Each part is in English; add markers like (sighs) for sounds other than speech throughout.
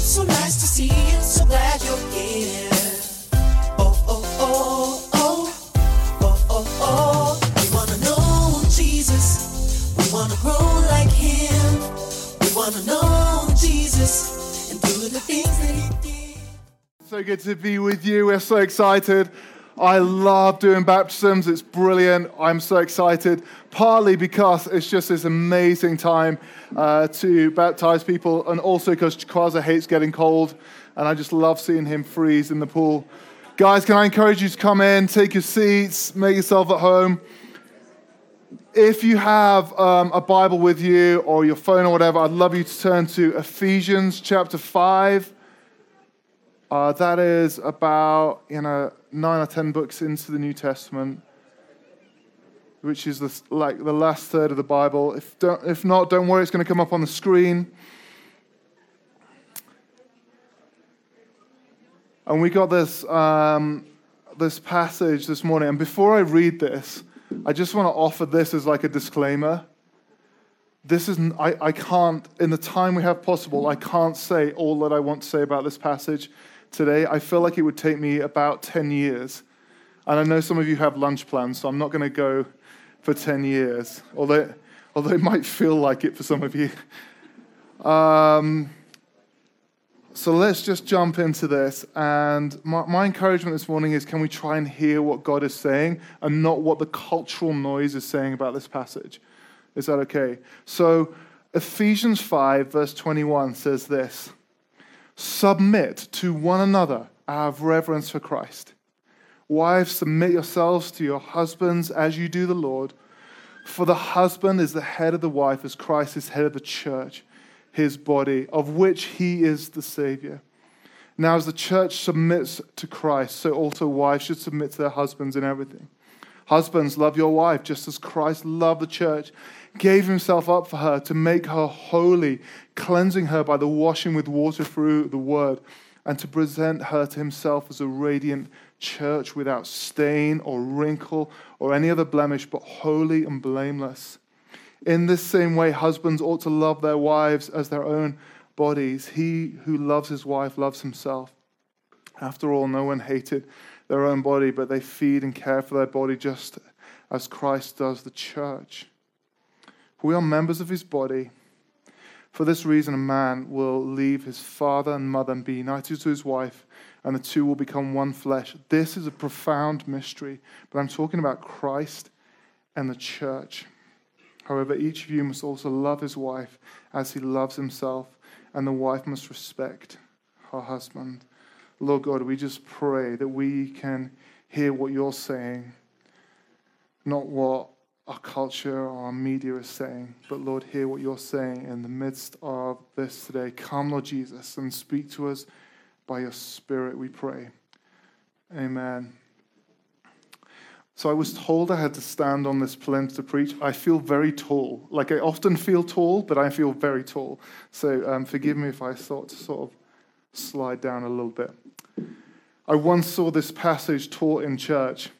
So nice to see you, so glad you're here. Oh, oh, oh, oh, oh, oh, oh. We wanna know Jesus, we wanna grow like Him. We wanna know Jesus and do the things that He did. So good to be with you. We're so excited. I love doing baptisms. It's brilliant. I'm so excited, partly because it's just this amazing time uh, to baptize people, and also because Chikwaza hates getting cold, and I just love seeing him freeze in the pool. Guys, can I encourage you to come in, take your seats, make yourself at home? If you have um, a Bible with you or your phone or whatever, I'd love you to turn to Ephesians chapter 5. Uh, that is about you know nine or ten books into the New Testament, which is the, like the last third of the Bible. If if not, don't worry, it's going to come up on the screen. And we got this um, this passage this morning. And before I read this, I just want to offer this as like a disclaimer. This is I, I can't in the time we have possible. I can't say all that I want to say about this passage today, I feel like it would take me about 10 years. And I know some of you have lunch plans, so I'm not going to go for 10 years, although, although it might feel like it for some of you. Um, so let's just jump into this. And my, my encouragement this morning is can we try and hear what God is saying and not what the cultural noise is saying about this passage? Is that okay? So, Ephesians 5, verse 21 says this. Submit to one another out of reverence for Christ. Wives, submit yourselves to your husbands as you do the Lord. For the husband is the head of the wife, as Christ is head of the church, his body, of which he is the Savior. Now, as the church submits to Christ, so also wives should submit to their husbands in everything. Husbands, love your wife just as Christ loved the church, gave himself up for her to make her holy, cleansing her by the washing with water through the word, and to present her to himself as a radiant church without stain or wrinkle or any other blemish, but holy and blameless. In this same way, husbands ought to love their wives as their own bodies. He who loves his wife loves himself. After all, no one hated their own body, but they feed and care for their body just as Christ does the church. We are members of his body. For this reason, a man will leave his father and mother and be united to his wife, and the two will become one flesh. This is a profound mystery, but I'm talking about Christ and the church. However, each of you must also love his wife as he loves himself, and the wife must respect her husband. Lord God, we just pray that we can hear what you're saying, not what our culture or our media is saying, but Lord, hear what you're saying in the midst of this today. Come, Lord Jesus, and speak to us by your Spirit, we pray. Amen. So I was told I had to stand on this plinth to preach. I feel very tall. Like I often feel tall, but I feel very tall. So um, forgive me if I thought to sort of slide down a little bit. I once saw this passage taught in church,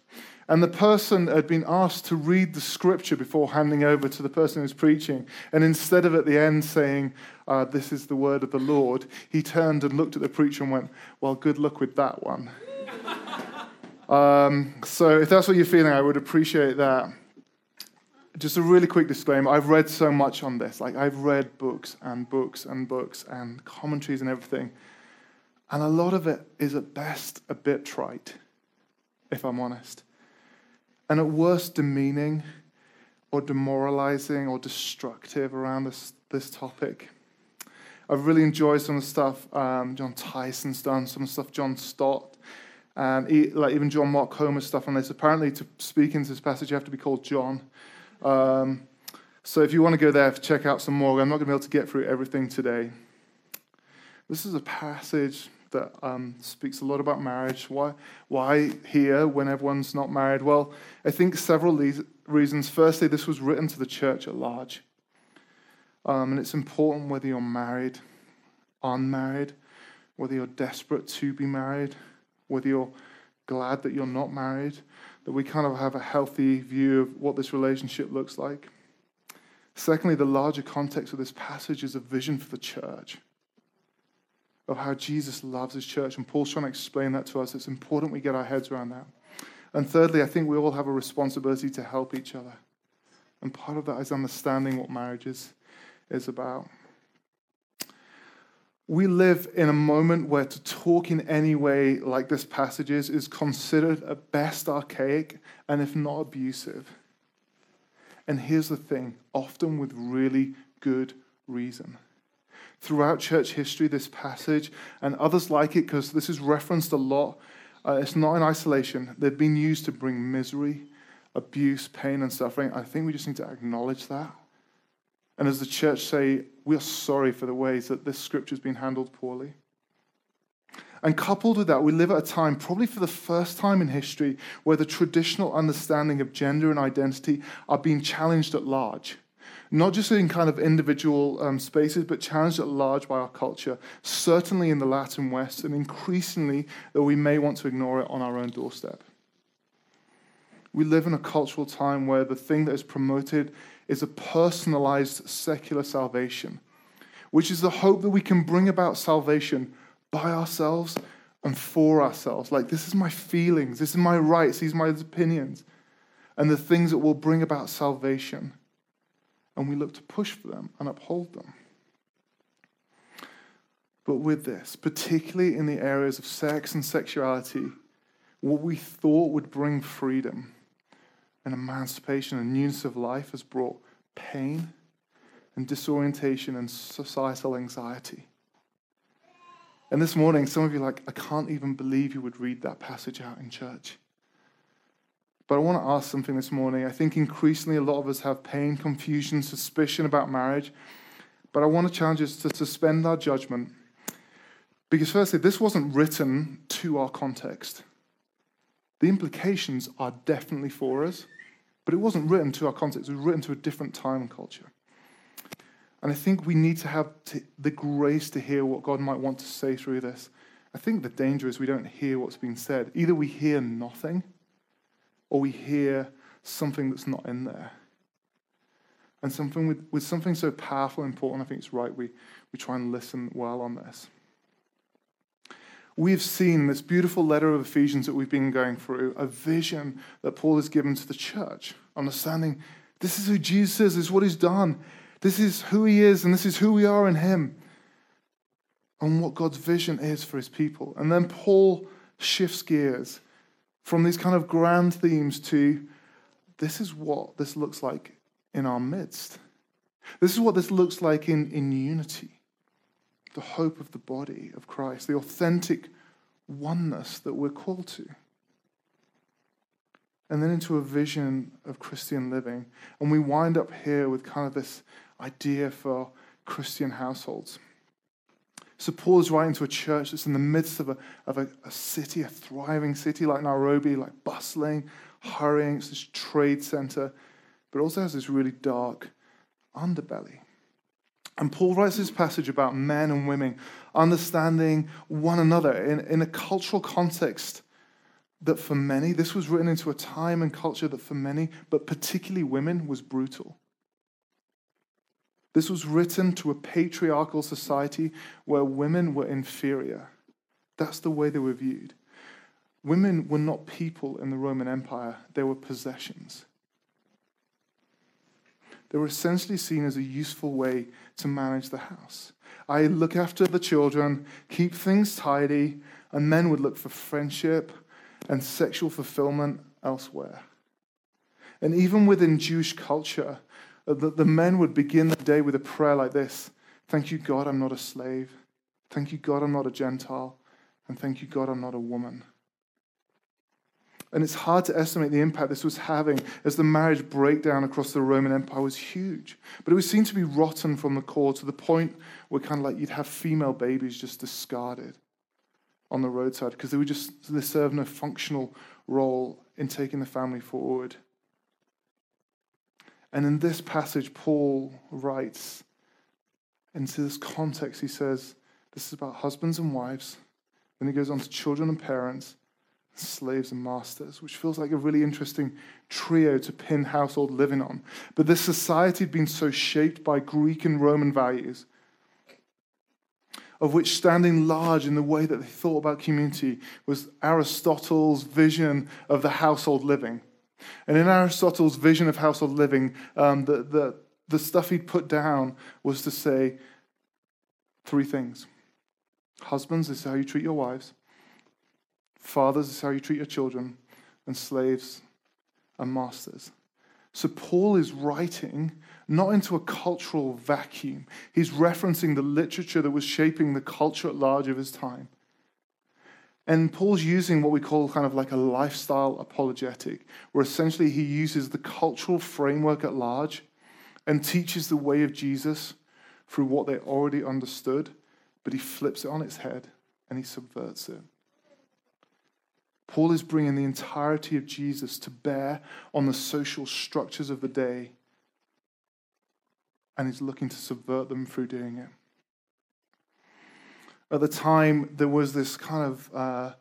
and the person had been asked to read the scripture before handing over to the person who's preaching. And instead of at the end saying, uh, This is the word of the Lord, he turned and looked at the preacher and went, Well, good luck with that one. (laughs) um, so if that's what you're feeling, I would appreciate that. Just a really quick disclaimer I've read so much on this. Like, I've read books and books and books and commentaries and everything. And a lot of it is at best a bit trite, if I'm honest. And at worst, demeaning or demoralizing or destructive around this, this topic. I've really enjoyed some of the stuff um, Jon Tyson's done, some of the stuff John Stott, he, like even John Mark Comer's stuff on this. Apparently, to speak into this passage, you have to be called John. Um, so if you want to go there, check out some more. I'm not going to be able to get through everything today. This is a passage that um, speaks a lot about marriage. Why, why here when everyone's not married? Well, I think several reasons. Firstly, this was written to the church at large. Um, and it's important whether you're married, unmarried, whether you're desperate to be married, whether you're glad that you're not married, that we kind of have a healthy view of what this relationship looks like. Secondly, the larger context of this passage is a vision for the church of how Jesus loves his church. And Paul's trying to explain that to us. It's important we get our heads around that. And thirdly, I think we all have a responsibility to help each other. And part of that is understanding what marriage is, is about. We live in a moment where to talk in any way like this passage is, is considered at best archaic and if not abusive. And here's the thing often with really good reason. Throughout church history, this passage and others like it, because this is referenced a lot, uh, it's not in isolation. They've been used to bring misery, abuse, pain, and suffering. I think we just need to acknowledge that. And as the church say, we are sorry for the ways that this scripture has been handled poorly. And coupled with that, we live at a time, probably for the first time in history, where the traditional understanding of gender and identity are being challenged at large. Not just in kind of individual um, spaces, but challenged at large by our culture, certainly in the Latin West, and increasingly that we may want to ignore it on our own doorstep. We live in a cultural time where the thing that is promoted is a personalized secular salvation, which is the hope that we can bring about salvation by ourselves and for ourselves. Like, this is my feelings, this is my rights, these are my opinions, and the things that will bring about salvation. And we look to push for them and uphold them. But with this, particularly in the areas of sex and sexuality, what we thought would bring freedom and emancipation and newness of life has brought pain and disorientation and societal anxiety. And this morning, some of you are like, I can't even believe you would read that passage out in church. But I want to ask something this morning. I think increasingly a lot of us have pain, confusion, suspicion about marriage. But I want to challenge us to suspend our judgment. Because, firstly, this wasn't written to our context. The implications are definitely for us, but it wasn't written to our context, it was written to a different time and culture. And I think we need to have to, the grace to hear what God might want to say through this. I think the danger is we don't hear what's being said. Either we hear nothing or we hear something that's not in there. And something with, with something so powerful and important, I think it's right we, we try and listen well on this we've seen this beautiful letter of Ephesians that we've been going through, a vision that Paul has given to the church, understanding this is who Jesus is, this is what he's done, this is who he is, and this is who we are in him, and what God's vision is for his people. And then Paul shifts gears from these kind of grand themes to this is what this looks like in our midst. This is what this looks like in, in unity the hope of the body of Christ, the authentic oneness that we're called to. And then into a vision of Christian living. And we wind up here with kind of this idea for Christian households. So Paul is writing to a church that's in the midst of a, of a, a city, a thriving city like Nairobi, like bustling, hurrying. It's this trade center, but also has this really dark underbelly. And Paul writes this passage about men and women understanding one another in, in a cultural context that for many, this was written into a time and culture that for many, but particularly women, was brutal. This was written to a patriarchal society where women were inferior. That's the way they were viewed. Women were not people in the Roman Empire, they were possessions. They were essentially seen as a useful way to manage the house. I look after the children, keep things tidy, and men would look for friendship and sexual fulfillment elsewhere. And even within Jewish culture, the, the men would begin the day with a prayer like this Thank you, God, I'm not a slave. Thank you, God, I'm not a Gentile. And thank you, God, I'm not a woman. And it's hard to estimate the impact this was having as the marriage breakdown across the Roman Empire was huge. But it was seen to be rotten from the core to the point where kind of like you'd have female babies just discarded on the roadside because they were just they served no functional role in taking the family forward. And in this passage, Paul writes into this context, he says, This is about husbands and wives. Then he goes on to children and parents slaves and masters, which feels like a really interesting trio to pin household living on. But this society had been so shaped by Greek and Roman values. of which standing large in the way that they thought about community was Aristotle's vision of the household living. And in Aristotle's vision of household living, um, the, the, the stuff he'd put down was to say three things Husbands, this is how you treat your wives. Fathers, this is how you treat your children. And slaves and masters. So Paul is writing not into a cultural vacuum. He's referencing the literature that was shaping the culture at large of his time. And Paul's using what we call kind of like a lifestyle apologetic, where essentially he uses the cultural framework at large and teaches the way of Jesus through what they already understood, but he flips it on its head and he subverts it. Paul is bringing the entirety of Jesus to bear on the social structures of the day, and he's looking to subvert them through doing it. At the time, there was this kind of uh,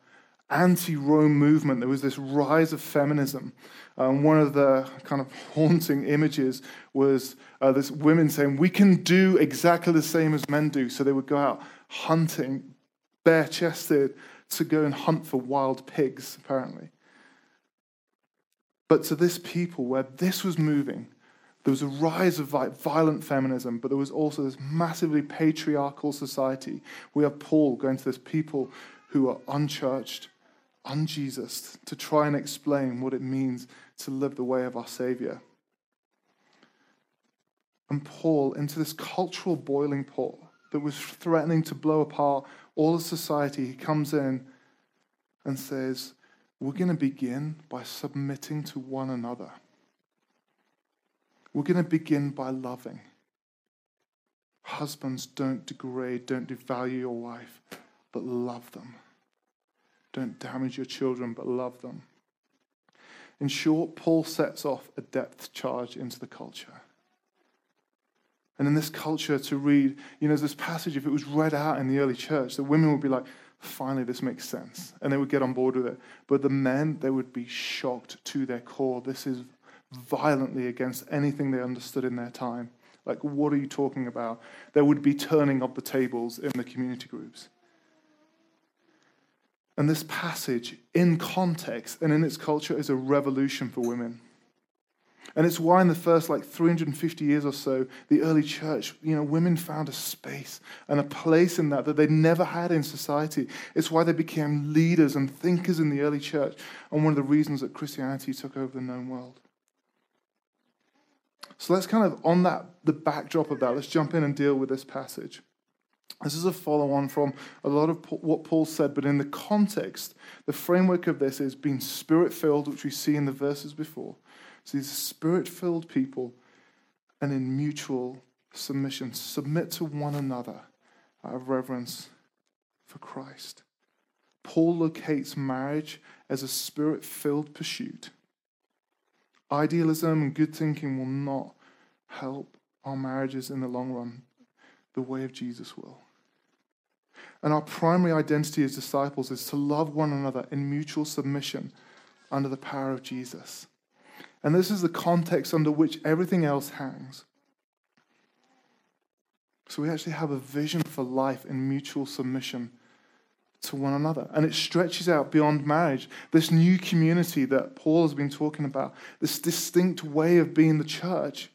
anti Rome movement. There was this rise of feminism. Um, one of the kind of haunting images was uh, this women saying, We can do exactly the same as men do. So they would go out hunting, bare chested, to go and hunt for wild pigs, apparently. But to this people, where this was moving, there was a rise of violent feminism, but there was also this massively patriarchal society. We have Paul going to this people who are unchurched, unJesus, to try and explain what it means to live the way of our Savior. And Paul, into this cultural boiling pot that was threatening to blow apart all of society, he comes in and says, We're going to begin by submitting to one another. We're going to begin by loving. Husbands, don't degrade, don't devalue your wife, but love them. Don't damage your children, but love them. In short, Paul sets off a depth charge into the culture. And in this culture, to read, you know, this passage, if it was read out in the early church, the women would be like, finally, this makes sense. And they would get on board with it. But the men, they would be shocked to their core. This is violently against anything they understood in their time. Like, what are you talking about? There would be turning of the tables in the community groups. And this passage, in context and in its culture, is a revolution for women. And it's why in the first like 350 years or so, the early church, you know, women found a space and a place in that that they'd never had in society. It's why they became leaders and thinkers in the early church, and one of the reasons that Christianity took over the known world. So let's kind of, on that, the backdrop of that, let's jump in and deal with this passage. This is a follow on from a lot of what Paul said, but in the context, the framework of this is being spirit filled, which we see in the verses before so these spirit filled people and in mutual submission submit to one another out of reverence for Christ. Paul locates marriage as a spirit filled pursuit. Idealism and good thinking will not help our marriages in the long run the way of Jesus will. And our primary identity as disciples is to love one another in mutual submission under the power of Jesus. And this is the context under which everything else hangs. So we actually have a vision for life in mutual submission to one another. And it stretches out beyond marriage. This new community that Paul has been talking about, this distinct way of being the church.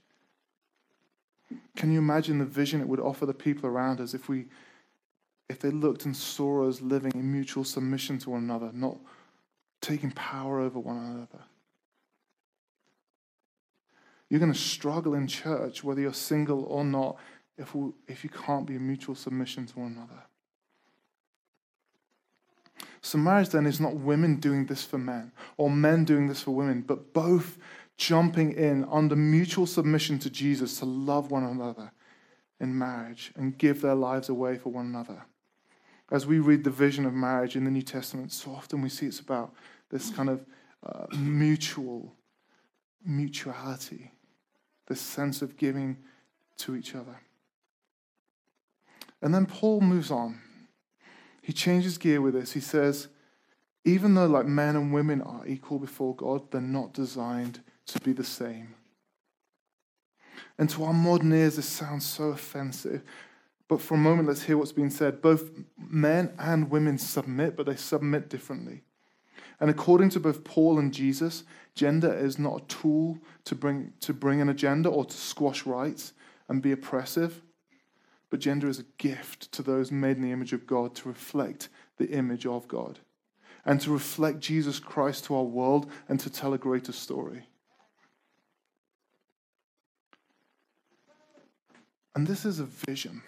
Can you imagine the vision it would offer the people around us if we if they looked and saw us living in mutual submission to one another, not taking power over one another? You're going to struggle in church, whether you're single or not, if, we, if you can't be in mutual submission to one another. So, marriage then is not women doing this for men or men doing this for women, but both jumping in under mutual submission to Jesus to love one another in marriage and give their lives away for one another. As we read the vision of marriage in the New Testament, so often we see it's about this kind of uh, mutual mutuality this sense of giving to each other. And then Paul moves on. He changes gear with this. He says, even though like men and women are equal before God, they're not designed to be the same. And to our modern ears, this sounds so offensive. But for a moment, let's hear what's being said. Both men and women submit, but they submit differently. And according to both Paul and Jesus, gender is not a tool to bring, to bring an agenda or to squash rights and be oppressive, but gender is a gift to those made in the image of God to reflect the image of God and to reflect Jesus Christ to our world and to tell a greater story. And this is a vision.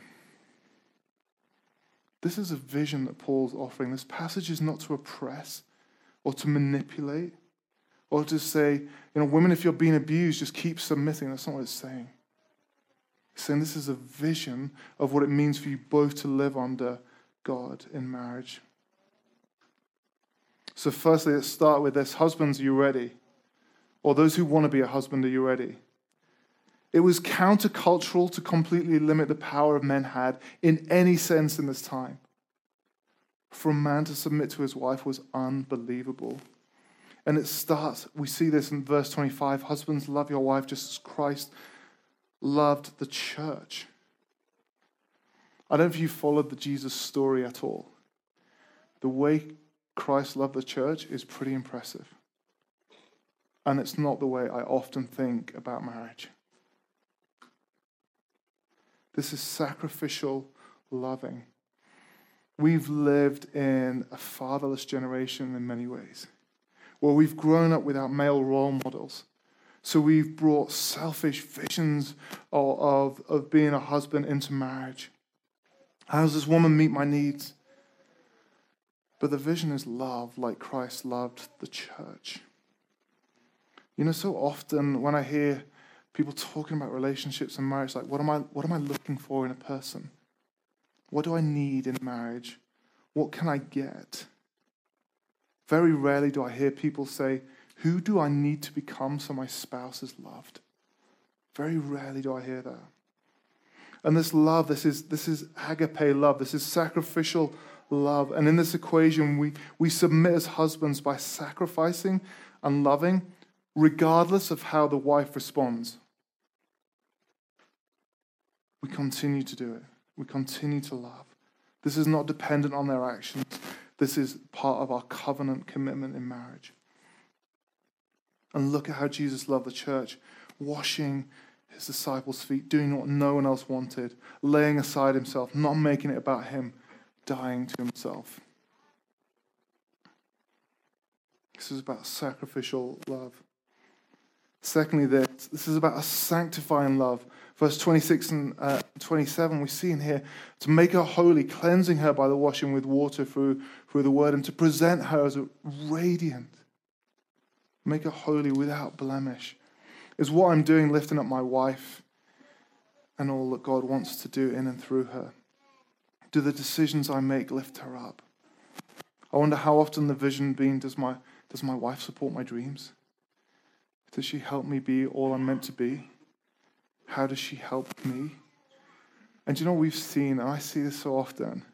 This is a vision that Paul's offering. This passage is not to oppress or to manipulate or to say, you know, women, if you're being abused, just keep submitting. That's not what it's saying. Saying this is a vision of what it means for you both to live under God in marriage. So, firstly, let's start with this Husbands, are you ready? Or those who want to be a husband, are you ready? It was countercultural to completely limit the power of men had in any sense in this time. For a man to submit to his wife was unbelievable. And it starts, we see this in verse 25 Husbands, love your wife just as Christ loved the church. I don't know if you followed the Jesus story at all. The way Christ loved the church is pretty impressive. And it's not the way I often think about marriage. This is sacrificial loving. We've lived in a fatherless generation in many ways, where we've grown up without male role models. So we've brought selfish visions of, of, of being a husband into marriage. How does this woman meet my needs? But the vision is love, like Christ loved the church. You know, so often when I hear people talking about relationships and marriage, like, what am I, what am I looking for in a person? What do I need in marriage? What can I get? Very rarely do I hear people say, Who do I need to become so my spouse is loved? Very rarely do I hear that. And this love, this is, this is agape love, this is sacrificial love. And in this equation, we, we submit as husbands by sacrificing and loving, regardless of how the wife responds we continue to do it. We continue to love. This is not dependent on their actions. This is part of our covenant commitment in marriage. And look at how Jesus loved the church, washing his disciples' feet, doing what no one else wanted, laying aside himself, not making it about him, dying to himself. This is about sacrificial love. Secondly, this, this is about a sanctifying love verse 26 and uh, 27, we see in here to make her holy, cleansing her by the washing with water through, through the word, and to present her as a radiant. Make her holy without blemish. Is what I'm doing lifting up my wife and all that God wants to do in and through her? Do the decisions I make lift her up? I wonder how often the vision being does my, does my wife support my dreams? Does she help me be all I'm meant to be? How does she help me? And you know, we've seen, and I see this so often,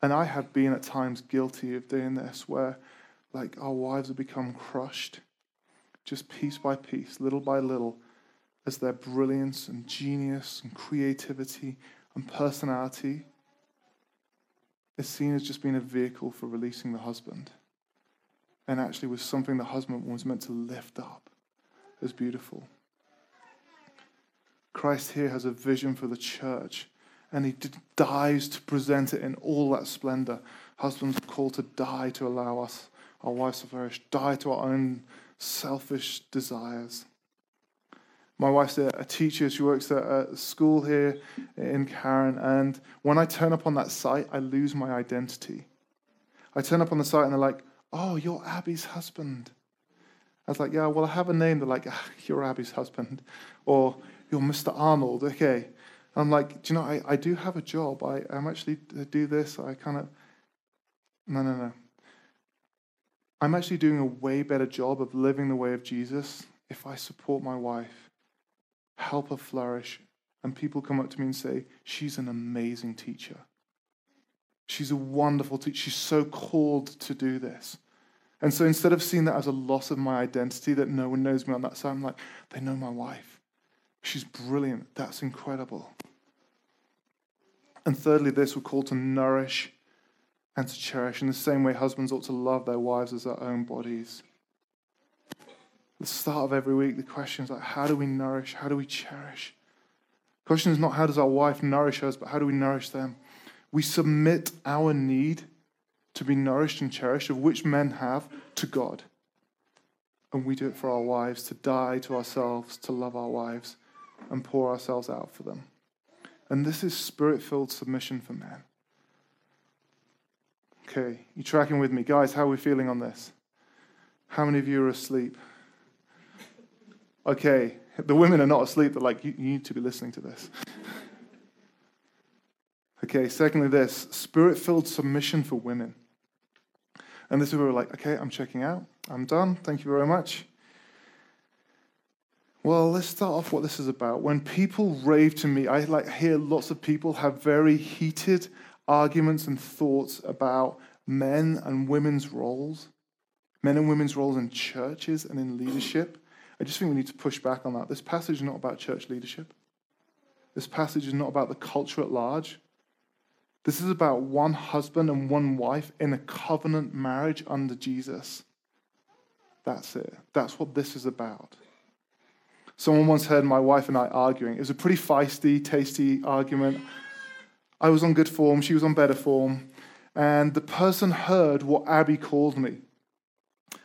and I have been at times guilty of doing this, where like our wives have become crushed, just piece by piece, little by little, as their brilliance and genius and creativity and personality is seen as just being a vehicle for releasing the husband. And actually was something the husband was meant to lift up as beautiful. Christ here has a vision for the church, and he dies to present it in all that splendor. Husbands are called to die to allow us, our wives to flourish, die to our own selfish desires. My wife's a, teacher. She works at a school here in Karen. And when I turn up on that site, I lose my identity. I turn up on the site and they're like, oh, you're Abby's husband. I was like, yeah, well, I have a name. They're like, ah, you're Abby's husband. Or you're Mr. Arnold, okay. I'm like, do you know, I, I do have a job. I, I'm actually I do this. I kind of, no, no, no. I'm actually doing a way better job of living the way of Jesus if I support my wife, help her flourish, and people come up to me and say, she's an amazing teacher. She's a wonderful teacher. She's so called to do this. And so instead of seeing that as a loss of my identity, that no one knows me on that side, I'm like, they know my wife. She's brilliant. That's incredible. And thirdly, this we're called to nourish and to cherish in the same way husbands ought to love their wives as their own bodies. the start of every week, the question is like, how do we nourish? How do we cherish? The question is not how does our wife nourish us, but how do we nourish them? We submit our need to be nourished and cherished, of which men have, to God. And we do it for our wives, to die to ourselves, to love our wives, and pour ourselves out for them. And this is spirit filled submission for men. Okay, you tracking with me? Guys, how are we feeling on this? How many of you are asleep? Okay, the women are not asleep, but like, you, you need to be listening to this. okay, secondly, this spirit filled submission for women. And this is where we're like, okay, I'm checking out. I'm done. Thank you very much. Well, let's start off what this is about. When people rave to me, I like hear lots of people have very heated arguments and thoughts about men and women's roles, men and women's roles in churches and in leadership. I just think we need to push back on that. This passage is not about church leadership. This passage is not about the culture at large. This is about one husband and one wife in a covenant marriage under Jesus. That's it. That's what this is about. Someone once heard my wife and I arguing. It was a pretty feisty, tasty argument. I was on good form, she was on better form. And the person heard what Abby called me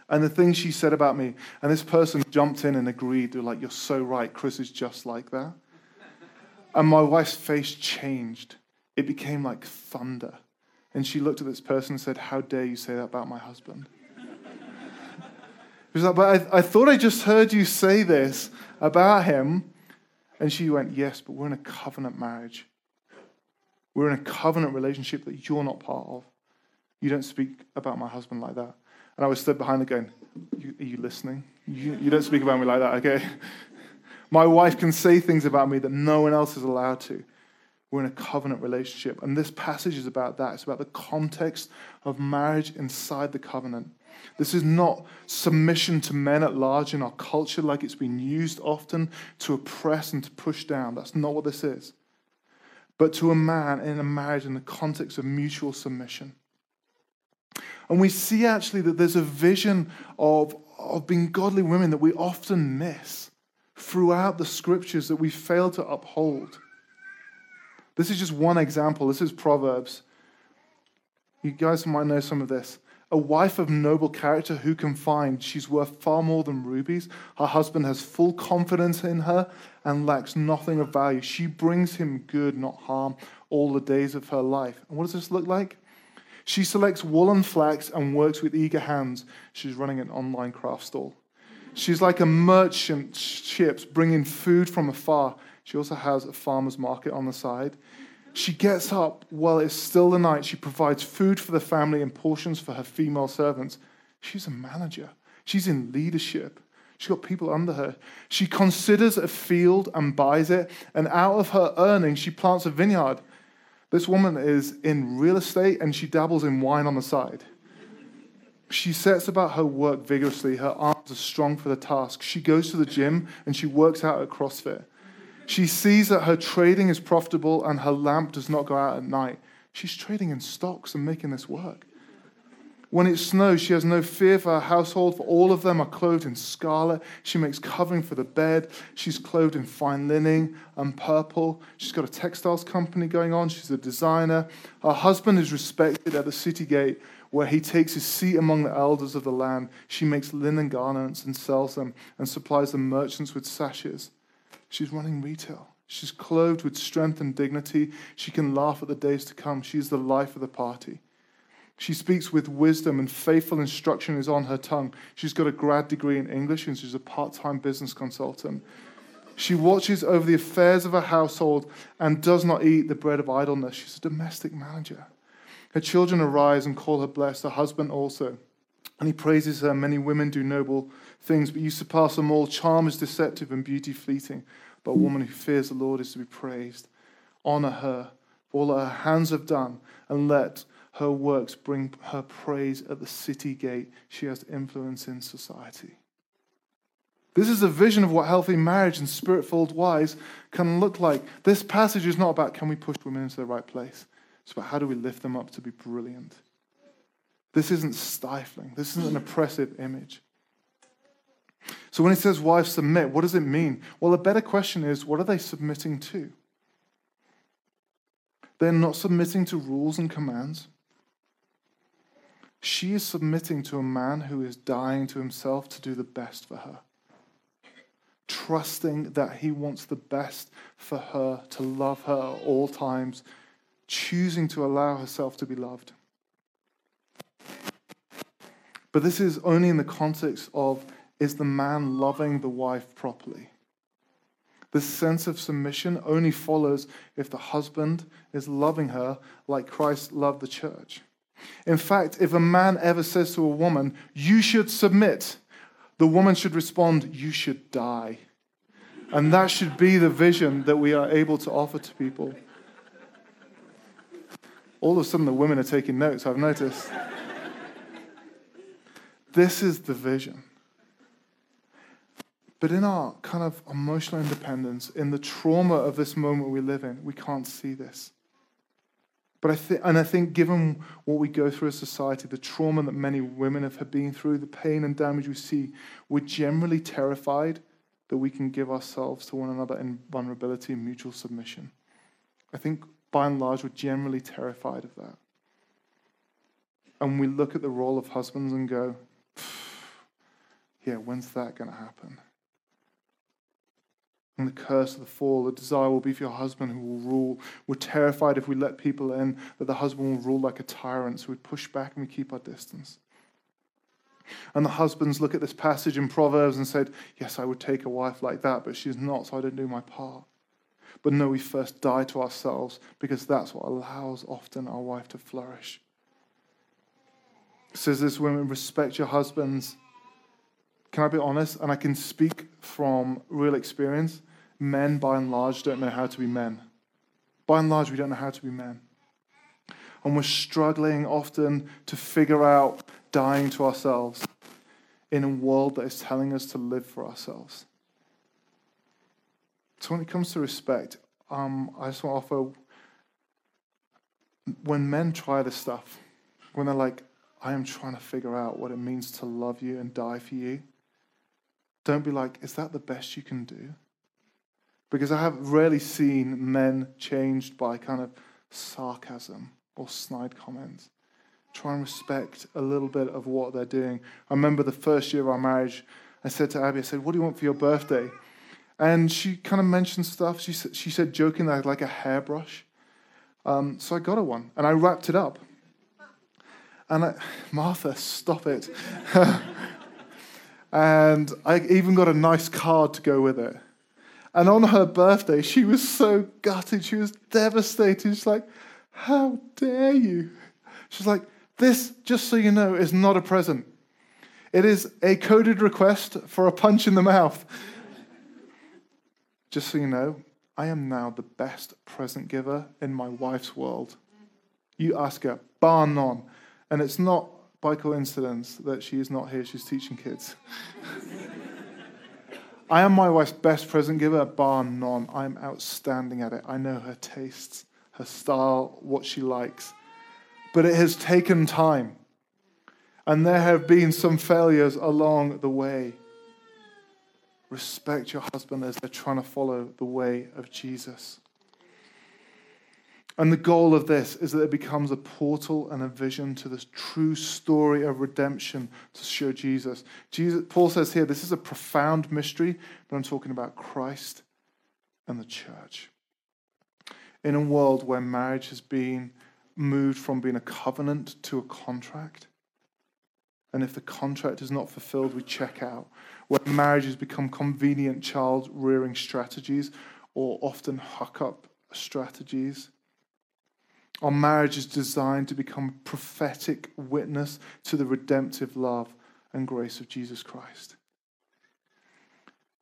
and the things she said about me. And this person jumped in and agreed. They're like, You're so right. Chris is just like that. And my wife's face changed. It became like thunder. And she looked at this person and said, How dare you say that about my husband? He was like, But I, I thought I just heard you say this about him. And she went, Yes, but we're in a covenant marriage. We're in a covenant relationship that you're not part of. You don't speak about my husband like that. And I was stood behind her going, Are you listening? You, you don't speak about me like that, okay? (laughs) My wife can say things about me that no one else is allowed to. We're in a covenant relationship. And this passage is about that. It's about the context of marriage inside the covenant. This is not submission to men at large in our culture like it's been used often to oppress and to push down. That's not what this is but to a man in a marriage in the context of mutual submission. And we see actually that there's a vision of, of being godly women that we often miss throughout the scriptures that we fail to uphold. This is just one example. This is Proverbs. You guys might know some of this. A wife of noble character who can find, she's worth far more than rubies. Her husband has full confidence in her and lacks nothing of value. She brings him good, not harm, all the days of her life. And what does this look like? She selects wool and flax and works with eager hands. She's running an online craft stall. She's like a merchant ships bringing food from afar. She also has a farmer's market on the side. She gets up while it's still the night. She provides food for the family and portions for her female servants. She's a manager, she's in leadership. She's got people under her. She considers a field and buys it, and out of her earnings, she plants a vineyard. This woman is in real estate and she dabbles in wine on the side. She sets about her work vigorously. Her arms are strong for the task. She goes to the gym and she works out at CrossFit. She sees that her trading is profitable and her lamp does not go out at night. She's trading in stocks and making this work. When it snows, she has no fear for her household, for all of them are clothed in scarlet. She makes covering for the bed. She's clothed in fine linen and purple. She's got a textiles company going on. She's a designer. Her husband is respected at the city gate, where he takes his seat among the elders of the land. She makes linen garments and sells them and supplies the merchants with sashes. She's running retail. She's clothed with strength and dignity. She can laugh at the days to come. She's the life of the party. She speaks with wisdom, and faithful instruction is on her tongue. She's got a grad degree in English, and she's a part time business consultant. She watches over the affairs of her household and does not eat the bread of idleness. She's a domestic manager. Her children arise and call her blessed, her husband also. And he praises her. Many women do noble things, but you surpass them all. Charm is deceptive and beauty fleeting. But a woman who fears the Lord is to be praised. Honor her for all that her hands have done, and let her works bring her praise at the city gate. She has influence in society. This is a vision of what healthy marriage and spirit filled wives can look like. This passage is not about can we push women into the right place, it's about how do we lift them up to be brilliant. This isn't stifling, this isn't an oppressive image. So when he says wives submit, what does it mean? Well, a better question is what are they submitting to? They're not submitting to rules and commands. She is submitting to a man who is dying to himself to do the best for her, trusting that he wants the best for her, to love her at all times, choosing to allow herself to be loved. But this is only in the context of is the man loving the wife properly? This sense of submission only follows if the husband is loving her like Christ loved the church. In fact, if a man ever says to a woman, You should submit, the woman should respond, You should die. And that should be the vision that we are able to offer to people. All of a sudden, the women are taking notes, I've noticed. this is the vision. But in our kind of emotional independence, in the trauma of this moment we live in, we can't see this. But I think, and I think, given what we go through as society, the trauma that many women have been through, the pain and damage we see, we're generally terrified that we can give ourselves to one another in vulnerability and mutual submission. I think, by and large, we're generally terrified of that. And we look at the role of husbands and go, yeah, when's that going to happen? And the curse of the fall, the desire will be for your husband who will rule. We're terrified if we let people in that the husband will rule like a tyrant, so we push back and we keep our distance. And the husbands look at this passage in Proverbs and said, Yes, I would take a wife like that, but she's not, so I don't do my part. But no, we first die to ourselves because that's what allows often our wife to flourish. It says this women, respect your husbands. Can I be honest? And I can speak from real experience men, by and large, don't know how to be men. By and large, we don't know how to be men. And we're struggling often to figure out dying to ourselves in a world that is telling us to live for ourselves. So, when it comes to respect, um, I just want to offer when men try this stuff, when they're like, I am trying to figure out what it means to love you and die for you, don't be like, is that the best you can do? Because I have rarely seen men changed by kind of sarcasm or snide comments. Try and respect a little bit of what they're doing. I remember the first year of our marriage, I said to Abby, I said, What do you want for your birthday? And she kind of mentioned stuff. She said, she said joking that I'd like a hairbrush. Um, so I got her one and I wrapped it up. And I, Martha, stop it. (laughs) and I even got a nice card to go with it. And on her birthday, she was so gutted. She was devastated. She's like, How dare you? She's like, This, just so you know, is not a present. It is a coded request for a punch in the mouth. (laughs) just so you know, I am now the best present giver in my wife's world. You ask her, bar none. And it's not by coincidence that she is not here. She's teaching kids. I am my wife's best present giver, bar none. I'm outstanding at it. I know her tastes, her style, what she likes. But it has taken time. And there have been some failures along the way. Respect your husband as they're trying to follow the way of Jesus. And the goal of this is that it becomes a portal and a vision to this true story of redemption to show Jesus. Jesus. Paul says here, this is a profound mystery, but I'm talking about Christ and the church. In a world where marriage has been moved from being a covenant to a contract, and if the contract is not fulfilled, we check out. Where marriage has become convenient child rearing strategies or often huck up strategies our marriage is designed to become prophetic witness to the redemptive love and grace of Jesus Christ.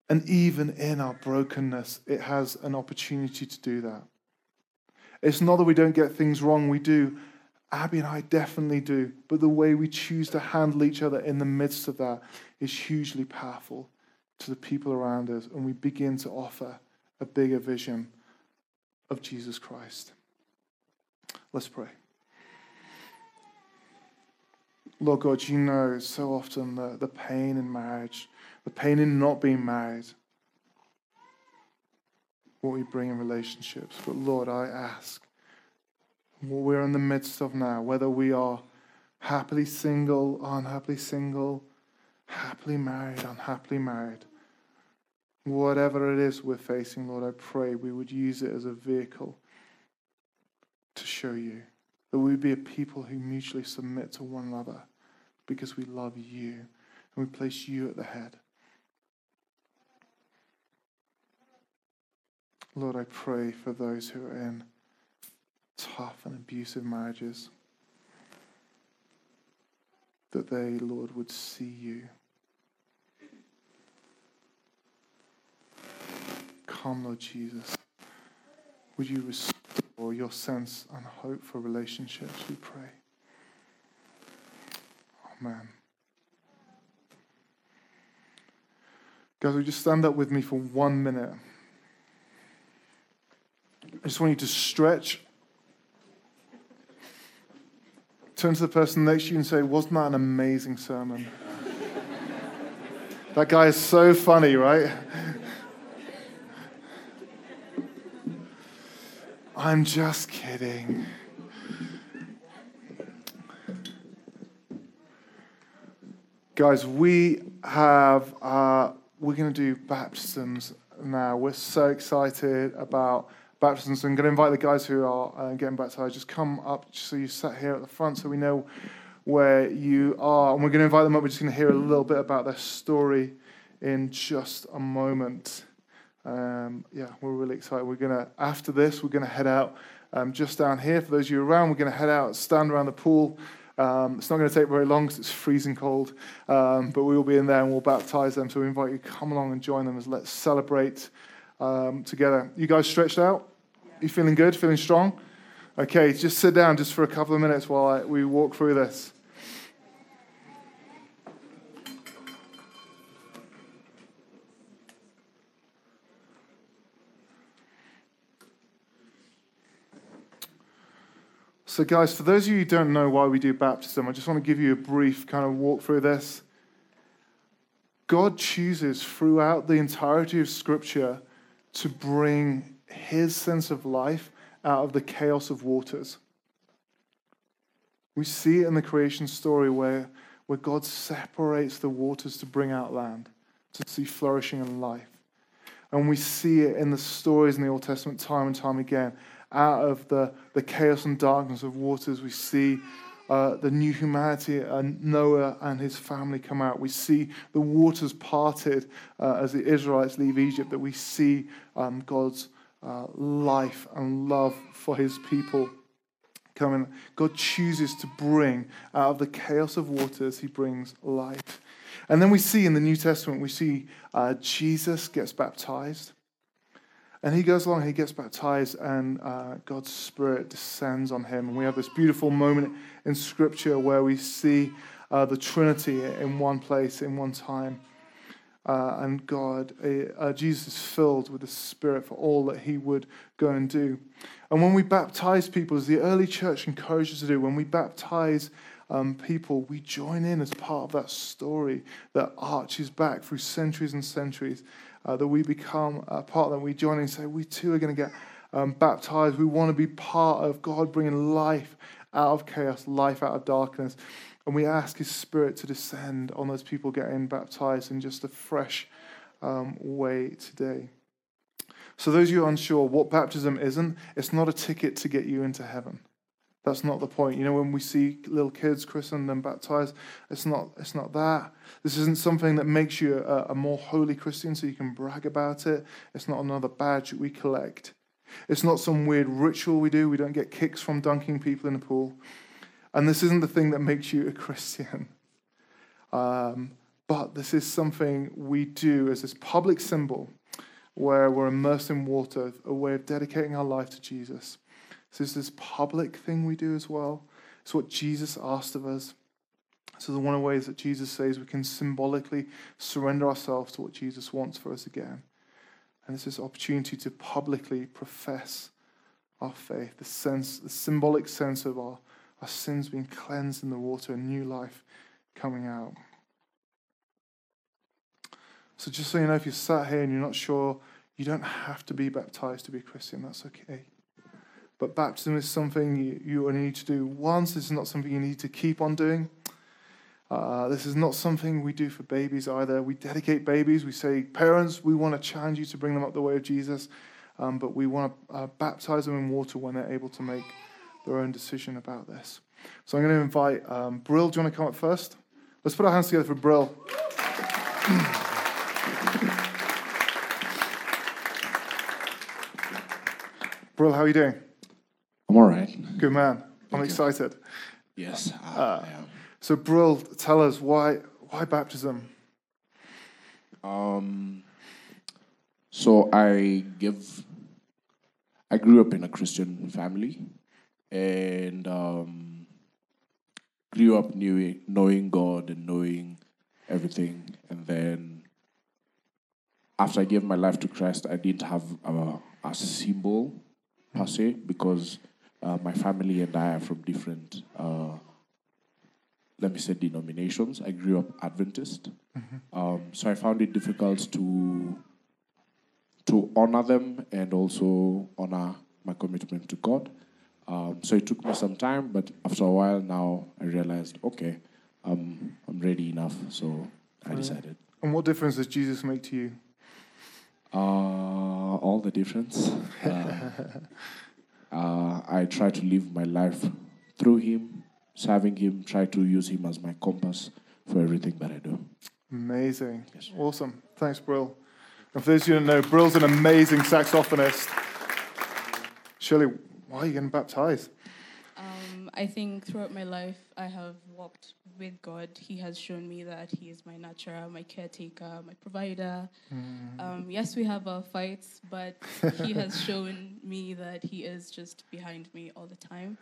And even in our brokenness, it has an opportunity to do that. It's not that we don't get things wrong, we do. Abby and I definitely do. But the way we choose to handle each other in the midst of that is hugely powerful to the people around us and we begin to offer a bigger vision of Jesus Christ. Let's pray. Lord God, you know so often the, the pain in marriage, the pain in not being married, what we bring in relationships. But Lord, I ask what we're in the midst of now, whether we are happily single, unhappily single, happily married, unhappily married, whatever it is we're facing, Lord, I pray we would use it as a vehicle to show you that we be a people who mutually submit to one another because we love you and we place you at the head. Lord, I pray for those who are in tough and abusive marriages that they, Lord, would see you. Come, Lord Jesus. Would you restore your sense and hope for relationships, we pray. Amen. Guys, would you just stand up with me for one minute? I just want you to stretch. Turn to the person next to you and say, Wasn't that an amazing sermon? that guy is so funny, right? I'm just kidding. Guys, we have, uh, we're going to do baptisms now. We're so excited about baptisms. I'm going to invite the guys who are uh, getting baptized, just come up so you sat here at the front so we know where you are. And we're going to invite them up. We're just going to hear a little bit about their story in just a moment. Um, yeah, we're really excited. We're going to, after this, we're going to head out um, just down here. For those of you around, we're going to head out, stand around the pool. Um, it's not going to take very long because it's freezing cold, um, but we will be in there and we'll baptize them. So we invite you to come along and join them as let's celebrate um, together. You guys stretched out? You feeling good? Feeling strong? Okay, just sit down just for a couple of minutes while I, we walk through this. So, guys, for those of you who don't know why we do baptism, I just want to give you a brief kind of walk through this. God chooses throughout the entirety of Scripture to bring his sense of life out of the chaos of waters. We see it in the creation story where, where God separates the waters to bring out land, to see flourishing and life. And we see it in the stories in the Old Testament time and time again out of the, the chaos and darkness of waters, we see uh, the new humanity and Noah and his family come out. We see the waters parted uh, as the Israelites leave Egypt, that we see um, God's uh, life and love for his people coming. God chooses to bring out of the chaos of waters, he brings life. And then we see in the New Testament, we see uh, Jesus gets baptized. And he goes along, he gets baptized, and uh, God's Spirit descends on him. And we have this beautiful moment in Scripture where we see uh, the Trinity in one place, in one time. Uh, and God, uh, Jesus is filled with the Spirit for all that he would go and do. And when we baptize people, as the early church encourages us to do, when we baptize um, people, we join in as part of that story that arches back through centuries and centuries uh, that we become a part of that we join in and say, we too are going to get um, baptized. We want to be part of God bringing life out of chaos, life out of darkness. And we ask His Spirit to descend on those people getting baptized in just a fresh um, way today. So, those of you unsure what baptism isn't, it's not a ticket to get you into heaven. That's not the point. You know, when we see little kids christened and baptized, it's not, it's not that. This isn't something that makes you a, a more holy Christian so you can brag about it. It's not another badge we collect. It's not some weird ritual we do. We don't get kicks from dunking people in the pool. And this isn't the thing that makes you a (laughs) Christian. Um, but this is something we do as this public symbol where we're immersed in water, a way of dedicating our life to Jesus. So there's this public thing we do as well. It's what Jesus asked of us. So, the one of the ways that Jesus says we can symbolically surrender ourselves to what Jesus wants for us again. And it's this opportunity to publicly profess our faith, the sense, the symbolic sense of our, our sins being cleansed in the water and new life coming out. So, just so you know, if you're sat here and you're not sure, you don't have to be baptized to be a Christian. That's okay. But baptism is something you, you need to do once. It's not something you need to keep on doing. Uh, this is not something we do for babies either. We dedicate babies. We say, parents, we want to challenge you to bring them up the way of Jesus, um, but we want to uh, baptize them in water when they're able to make their own decision about this. So I'm going to invite um, Brill. Do you want to come up first? Let's put our hands together for Brill. Brill, how are you doing? I'm all right. Good man. I'm excited. Yes, I, Uh, am. So, Brill, tell us why why baptism? Um, so I give. I grew up in a Christian family, and um, grew up knowing knowing God and knowing everything. And then, after I gave my life to Christ, I didn't have a, a symbol per se because uh, my family and I are from different. Uh, let me say denominations. I grew up Adventist, um, so I found it difficult to to honor them and also honor my commitment to God. Um, so it took me some time, but after a while now, I realized, okay, um, I'm ready enough. So I decided. And what difference does Jesus make to you? Uh, all the difference. (laughs) Uh, I try to live my life through Him, serving Him, try to use Him as my compass for everything that I do. Amazing. Yes. Awesome. Thanks, Brill. And for those of you who don't know, Brill's an amazing saxophonist. Shirley, why are you getting baptized? I think throughout my life, I have walked with God. He has shown me that He is my nurturer, my caretaker, my provider. Um, yes, we have our fights, but He (laughs) has shown me that He is just behind me all the time.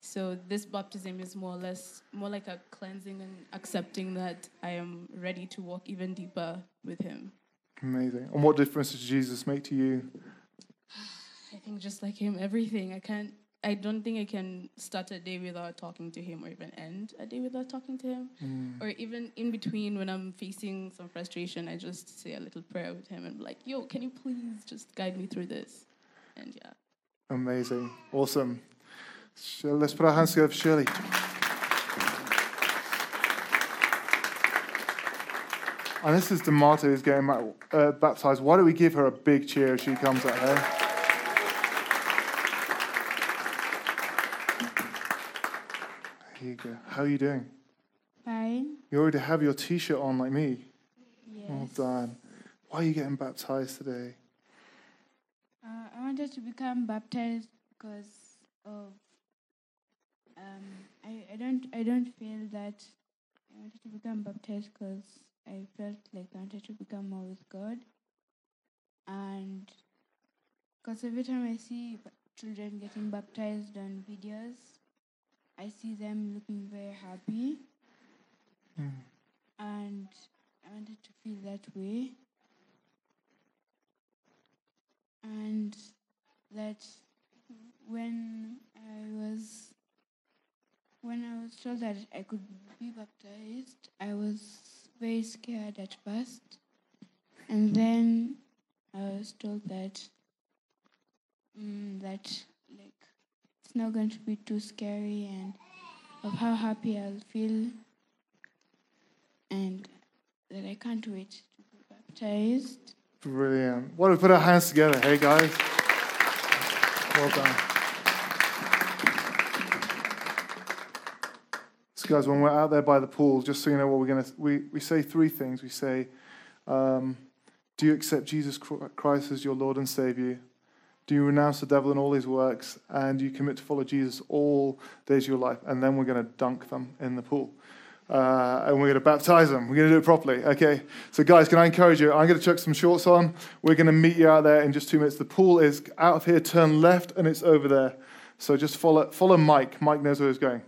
So this baptism is more or less more like a cleansing and accepting that I am ready to walk even deeper with Him. Amazing. And what difference does Jesus make to you? (sighs) I think just like him, everything. I can't. I don't think I can start a day without talking to him, or even end a day without talking to him, or even in between when I'm facing some frustration, I just say a little prayer with him and be like, "Yo, can you please just guide me through this?" And yeah. Amazing. Awesome. Shirley, let's put our hands together for Shirley. And this is Demato who's getting uh, baptized. Why don't we give her a big cheer as she comes out here? Here you go. How are you doing? Fine. You already have your t shirt on like me. Yes. Well done. Why are you getting baptized today? Uh, I wanted to become baptized because of um I, I don't I don't feel that I wanted to become baptized because I felt like I wanted to become more with God and because every time I see children getting baptized on videos I see them looking very happy. And I wanted to feel that way. And that when I was when I was told that I could be baptized, I was very scared at first, and then I was told that mm, that it's not going to be too scary and of how happy I'll feel, and that I can't wait to be baptized. Brilliant. Why don't we put our hands together? Hey, guys. Well done. So, guys, when we're out there by the pool, just so you know what we're going to, we, we say three things. We say, um, Do you accept Jesus Christ as your Lord and Savior? Do you renounce the devil and all his works? And you commit to follow Jesus all days of your life? And then we're going to dunk them in the pool. Uh, and we're going to baptize them. We're going to do it properly. Okay. So, guys, can I encourage you? I'm going to chuck some shorts on. We're going to meet you out there in just two minutes. The pool is out of here, turn left, and it's over there. So just follow follow Mike. Mike knows where he's going.